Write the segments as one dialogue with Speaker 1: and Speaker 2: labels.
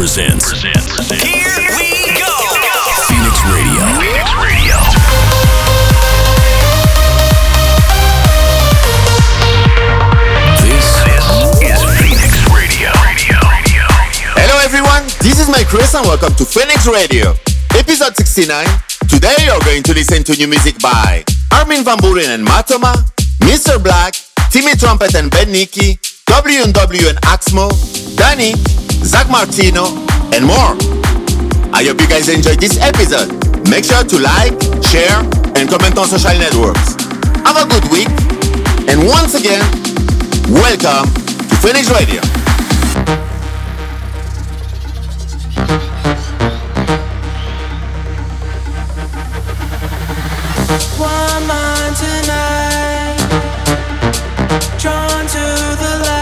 Speaker 1: presents.
Speaker 2: Here we go.
Speaker 1: Phoenix Radio.
Speaker 2: Phoenix Radio.
Speaker 1: This,
Speaker 2: this is Phoenix Radio. Radio. Radio.
Speaker 3: Hello, everyone. This is MYKRIS, and welcome to Phoenix Radio, episode 69. Today, you're going to listen to new music by Armin van Buuren and Matoma, Mr. Black, Timmy Trumpet and Ben Nicky, W&W and Axmo, Danny, Zack Martino, and more. I hope you guys enjoyed this episode. Make sure to like, share, and comment on social networks. Have a good week, and once again, welcome to Phoenix Radio.
Speaker 4: One mind tonight, drawn to the light.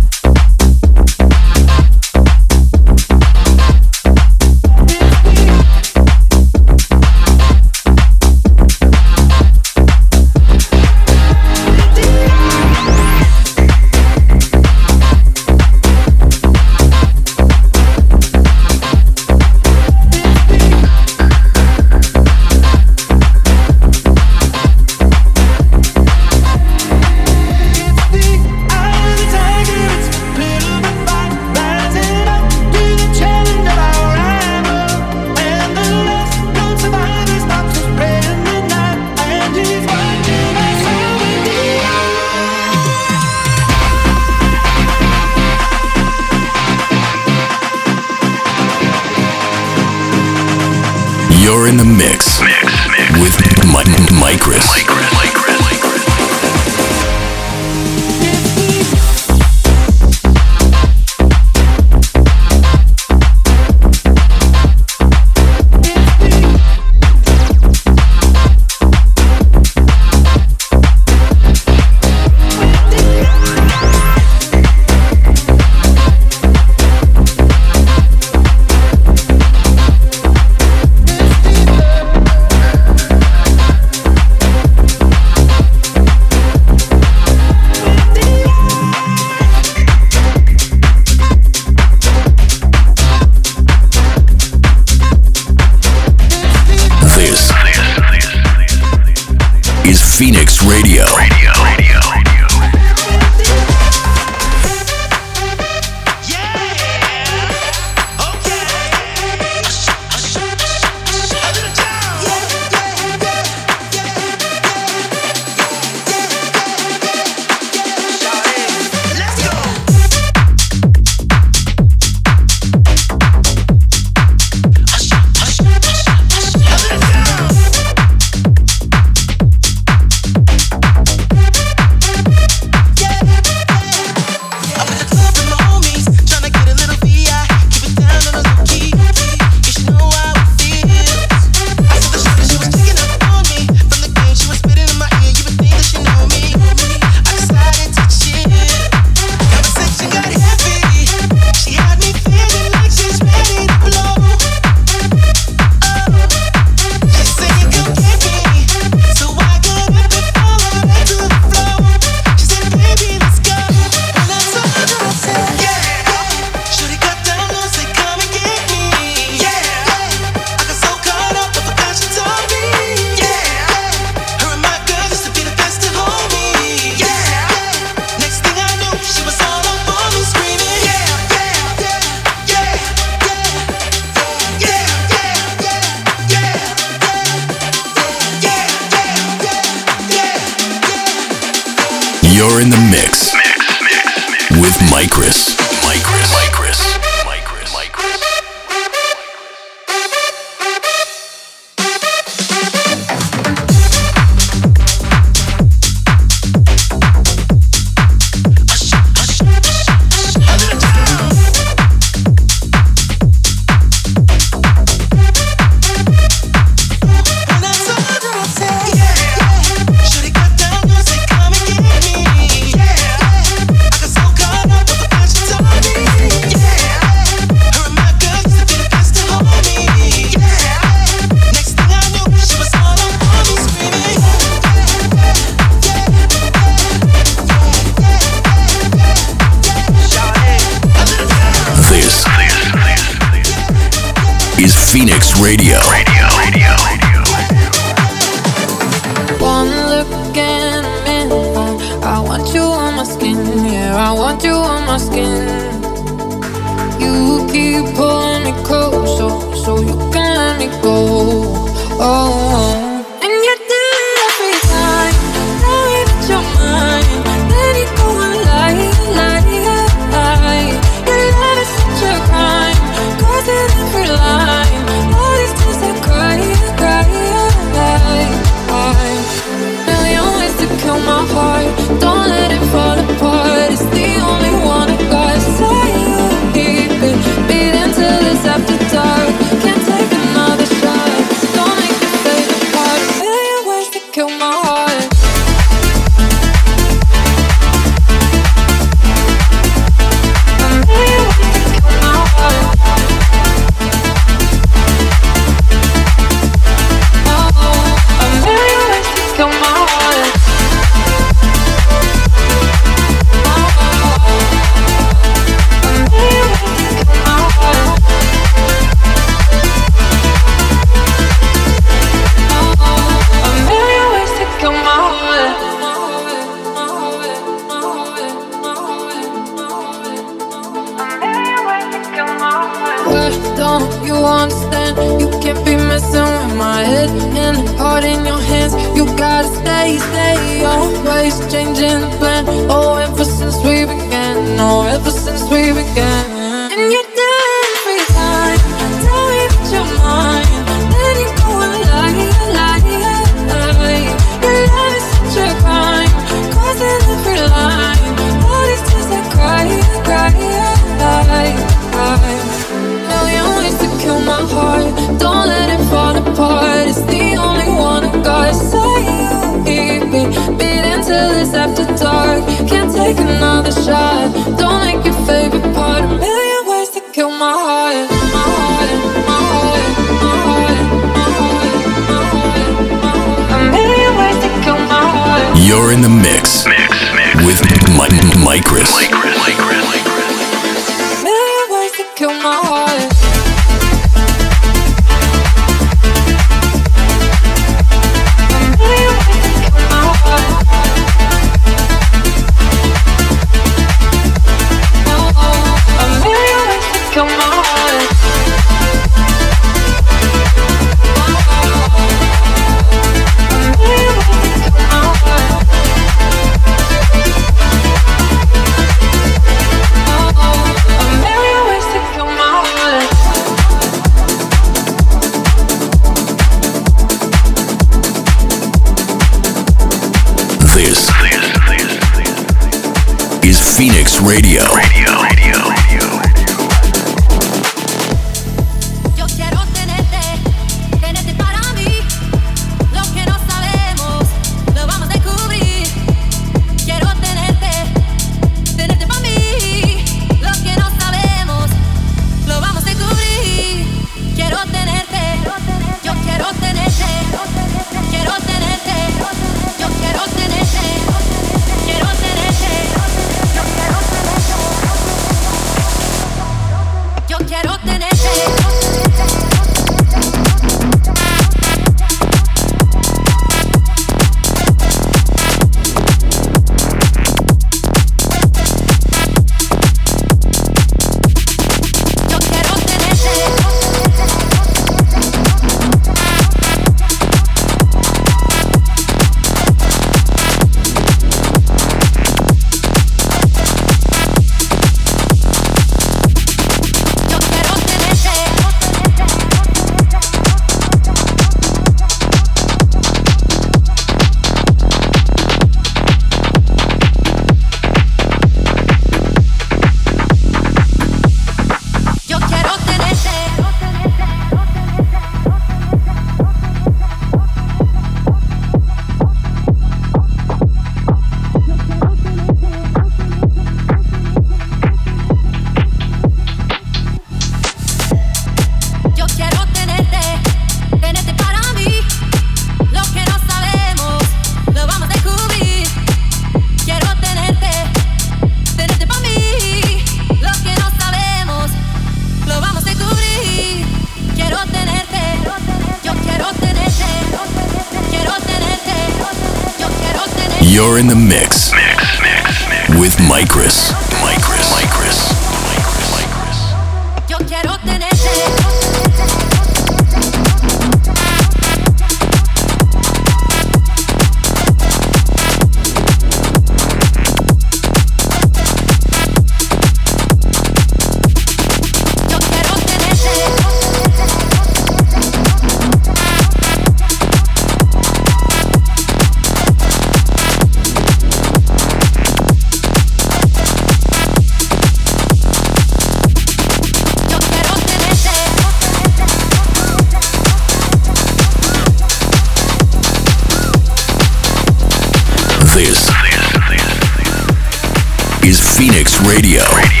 Speaker 2: is Phoenix Radio.
Speaker 1: Radio.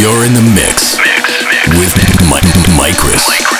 Speaker 1: You're in the mix,
Speaker 2: mix, mix.
Speaker 1: with Mike, Mike,
Speaker 2: Mike Chris.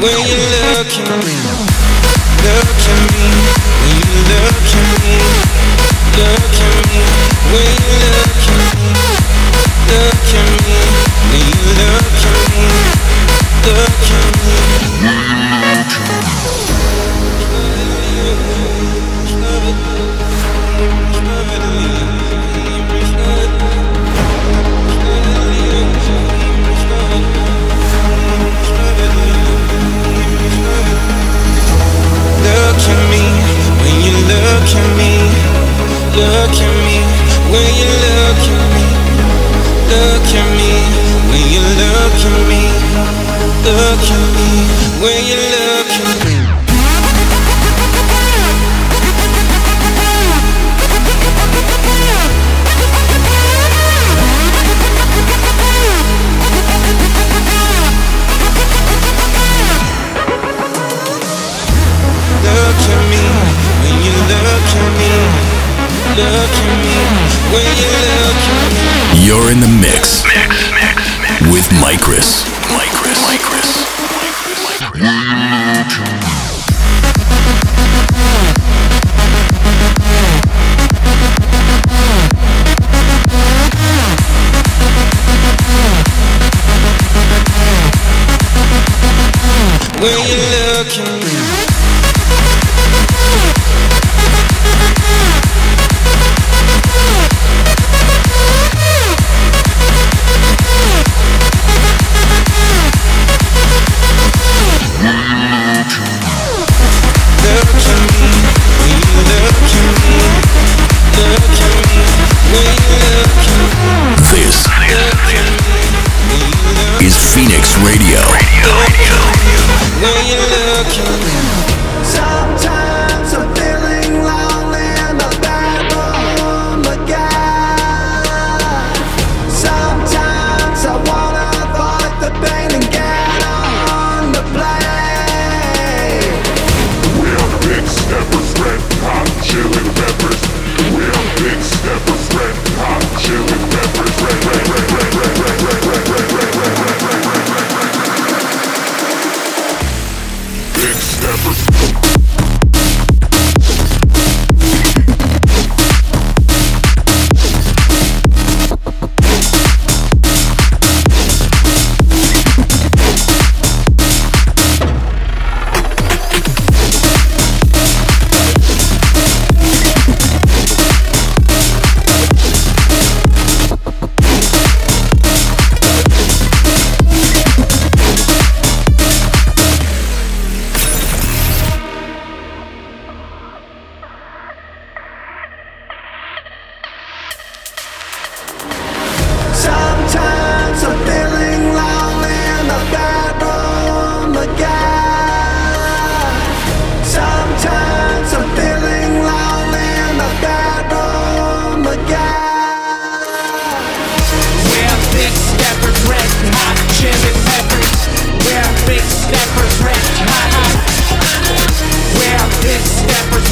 Speaker 5: When
Speaker 6: you're
Speaker 7: looking, looking.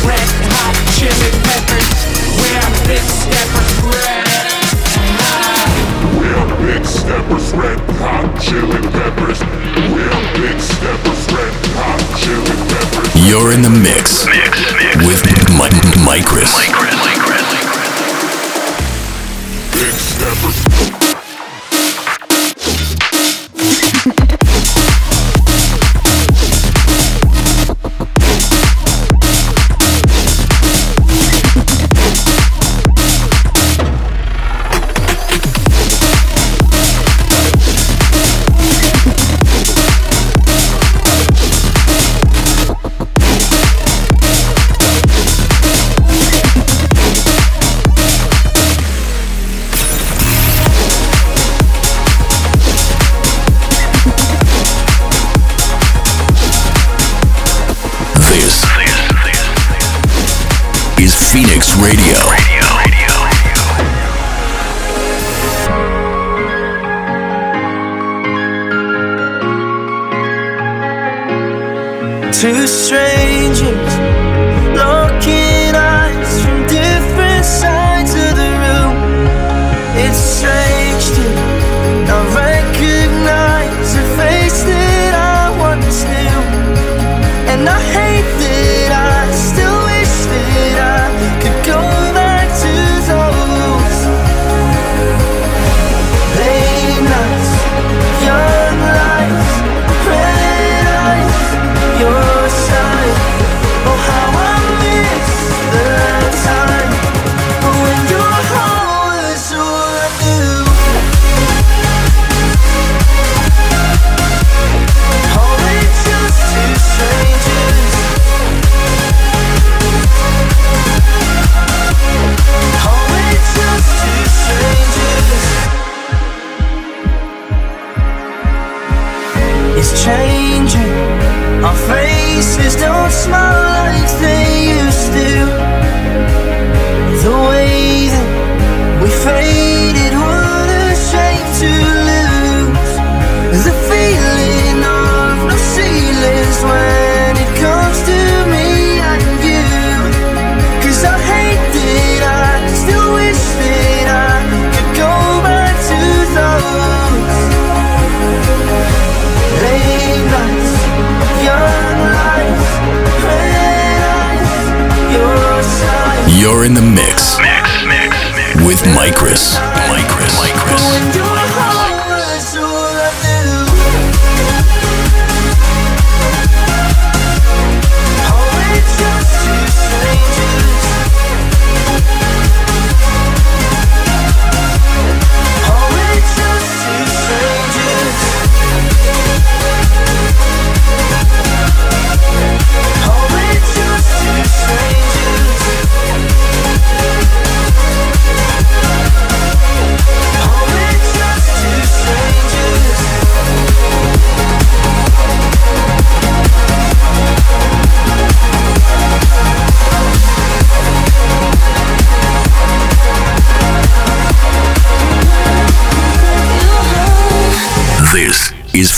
Speaker 7: red hot chili peppers.
Speaker 8: We're big steppers, red. We're big steppers, red hot chili peppers. We're big steppers, red hot
Speaker 7: chili peppers.
Speaker 6: You're in the mix,
Speaker 1: mix, mix with
Speaker 9: Mike, MYKRIS.
Speaker 1: Big steppers.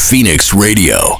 Speaker 1: Phoenix Radio.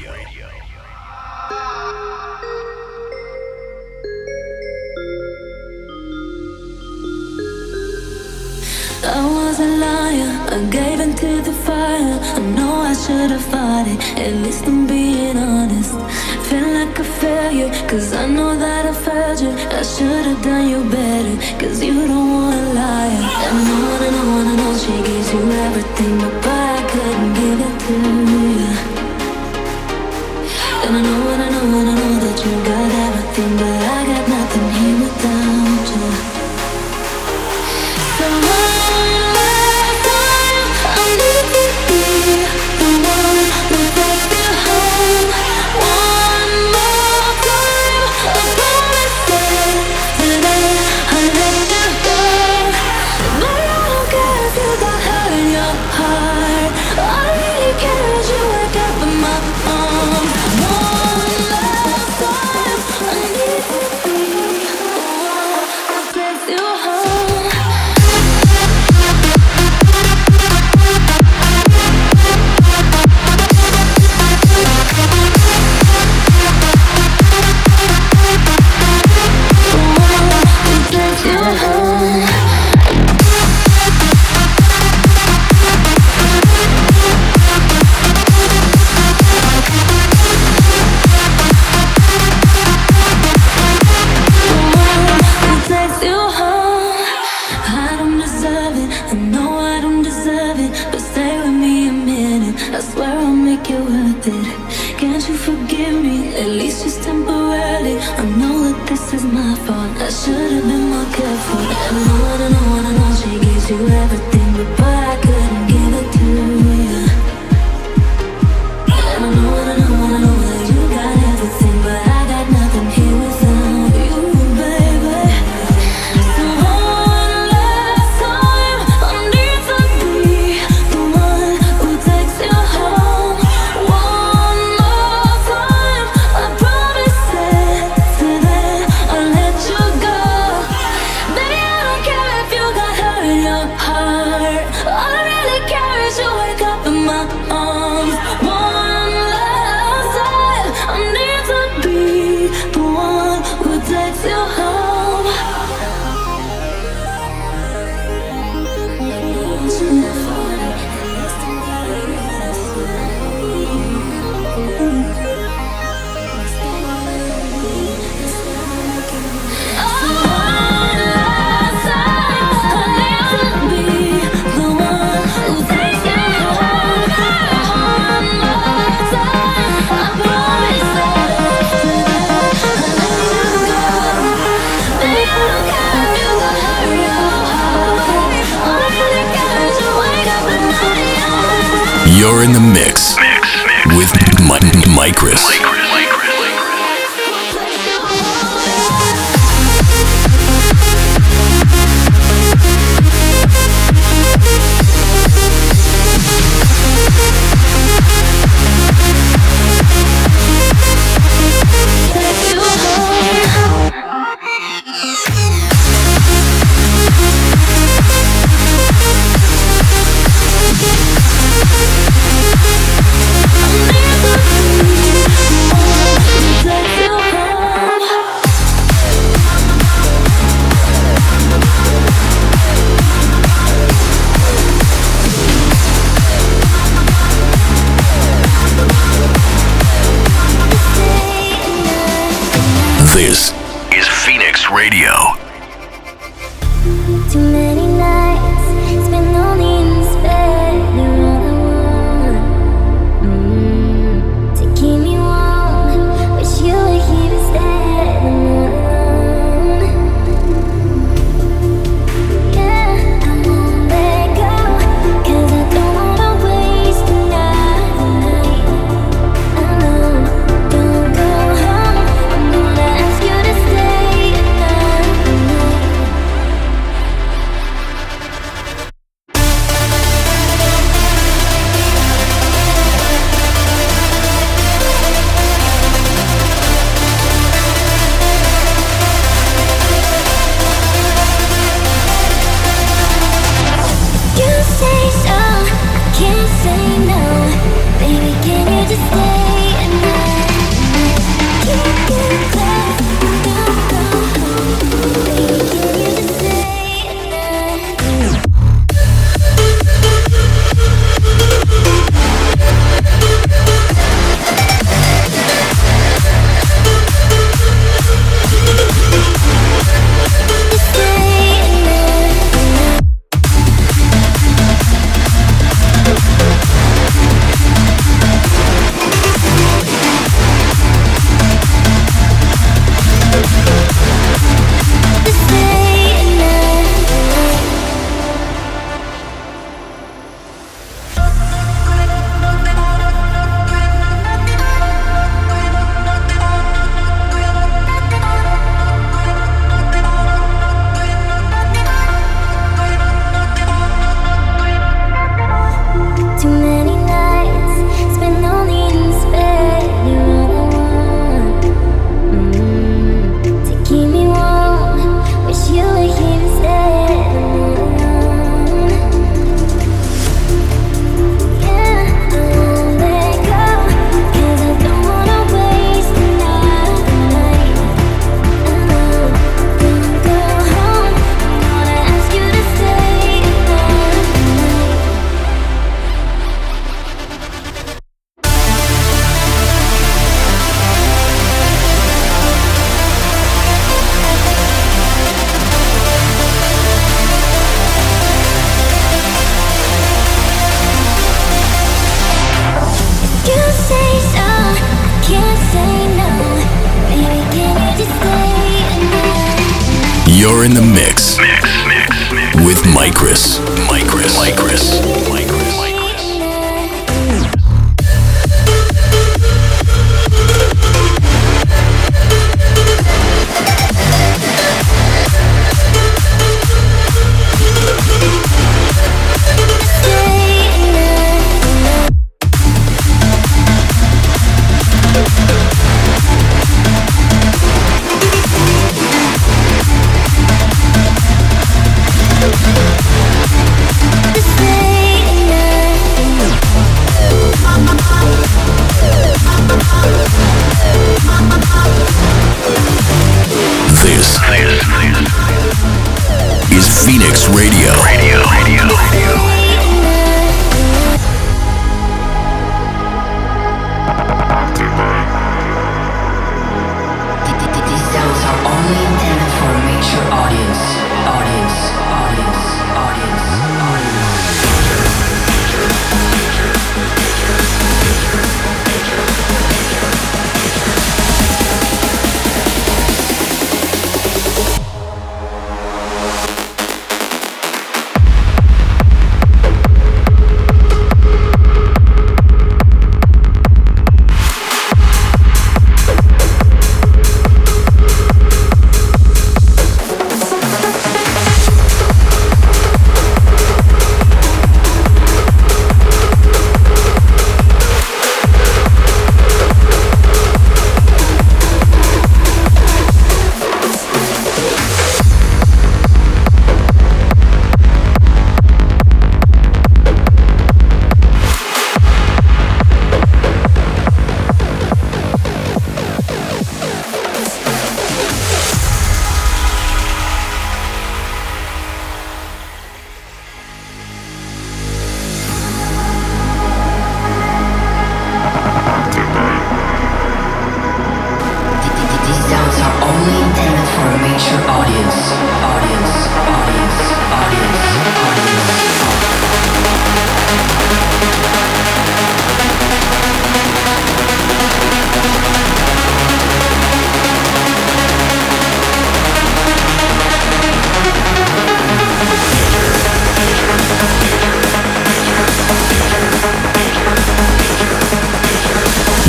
Speaker 10: Phoenix Radio.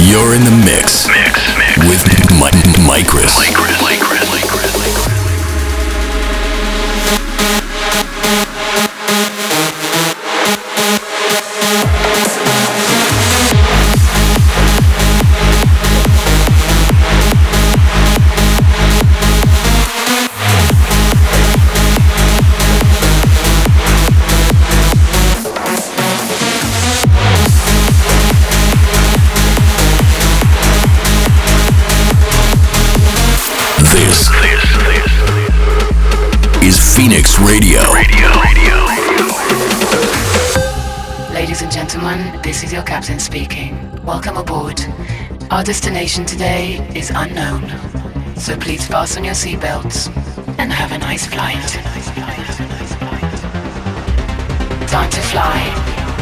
Speaker 11: You're in
Speaker 10: the mix,
Speaker 12: mix, mix with
Speaker 13: mix. MYKRIS. MYKRIS. destination today is unknown, so please fasten your seatbelts and have a nice flight. Time to fly,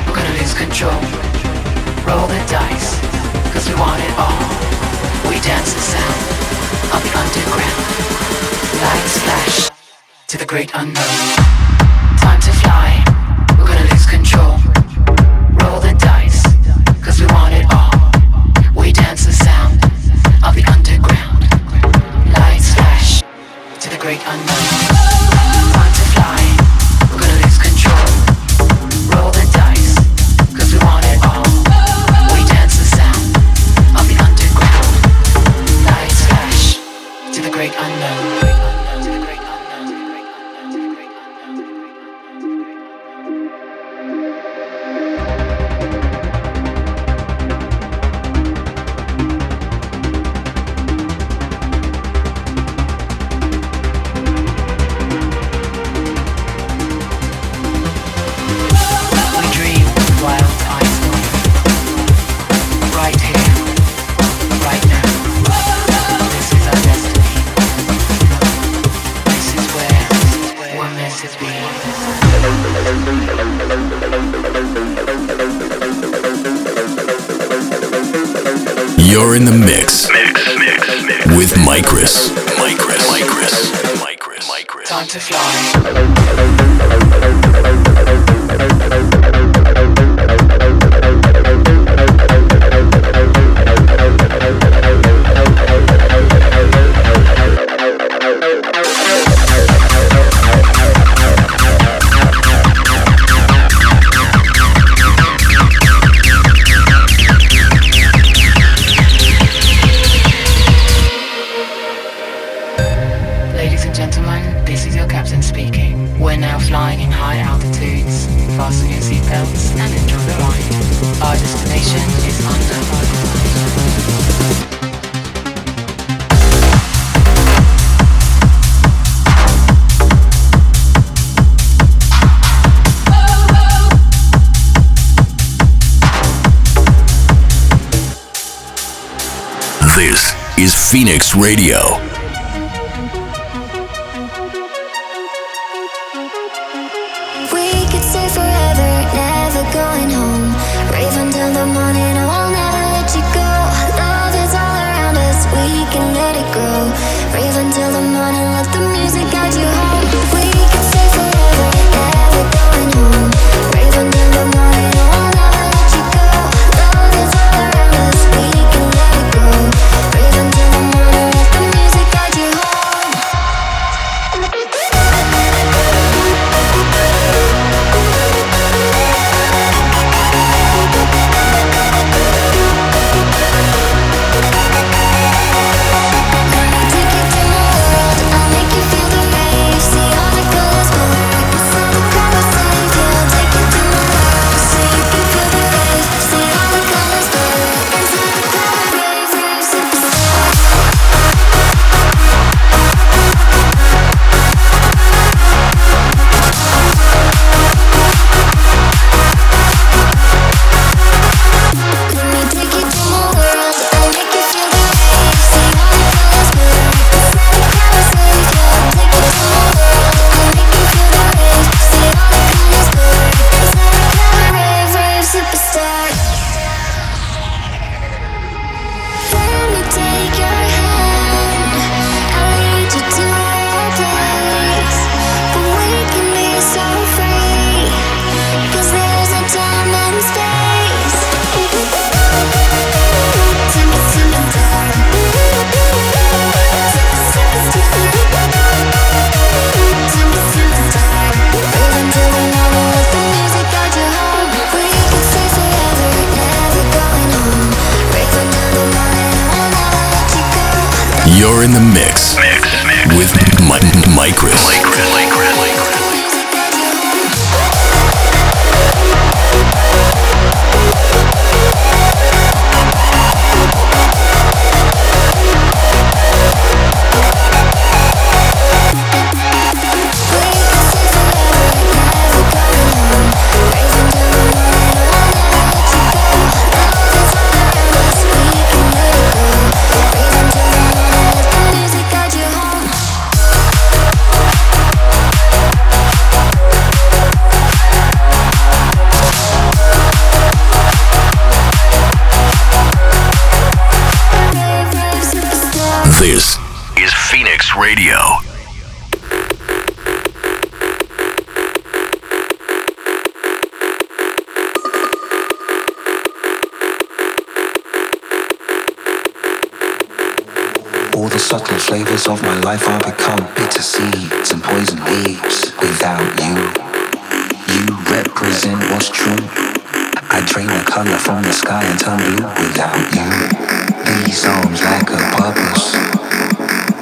Speaker 13: we're gonna lose control. Roll the dice, cause we want it all. We dance the sound of the underground. Lights flash to the great unknown. Ladies and gentlemen, this is your captain speaking. We're now flying in high altitudes. Fasten your seatbelts and enjoy the ride. Our destination is unknown.
Speaker 12: This is Phoenix Radio.
Speaker 2: Radio.
Speaker 14: All the subtle flavors of my life are become bitter seeds and poison leaves without you. You represent what's true. I drain the color from the sky and turn blue without you. These arms lack a purpose.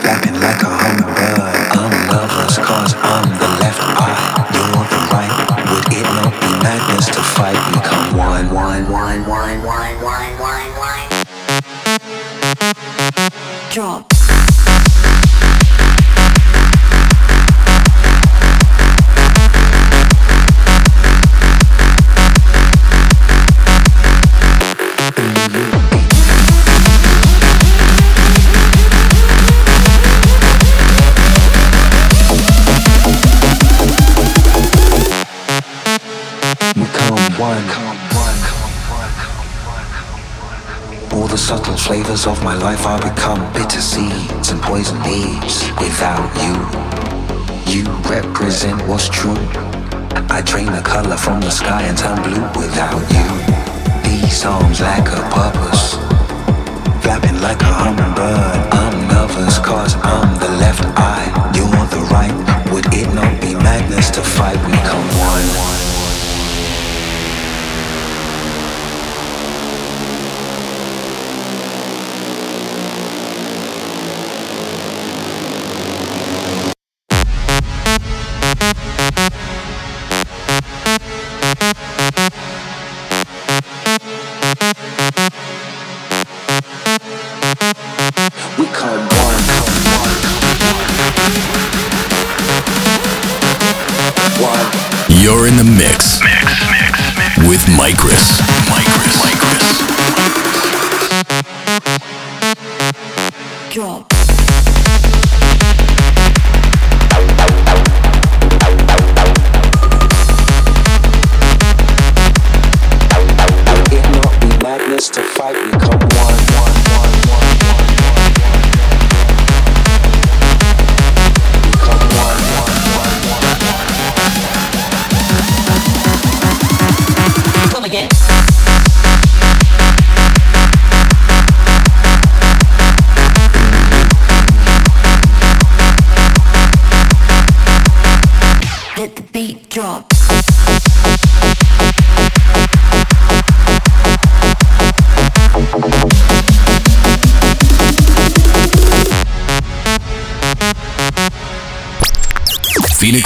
Speaker 14: Flapping like a hummingbird. I'm nervous cause I'm the left eye. You're the right. Would it not be madness to fight? We come one, one, one, one, one, one, one, one.
Speaker 15: Drop.
Speaker 14: Flavors of my life are become bitter seeds and poison leaves without you. You represent what's true. I drain the color from the sky and turn blue without you. These arms lack a purpose. Flapping like a hummingbird. I'm nervous cause I'm the left eye. You're the right. Would it not be madness to fight? We come one.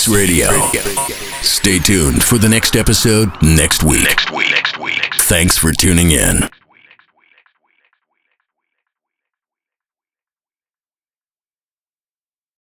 Speaker 1: Radio. Stay tuned for the next episode next week.
Speaker 2: Next week. Next week.
Speaker 1: Thanks for tuning in.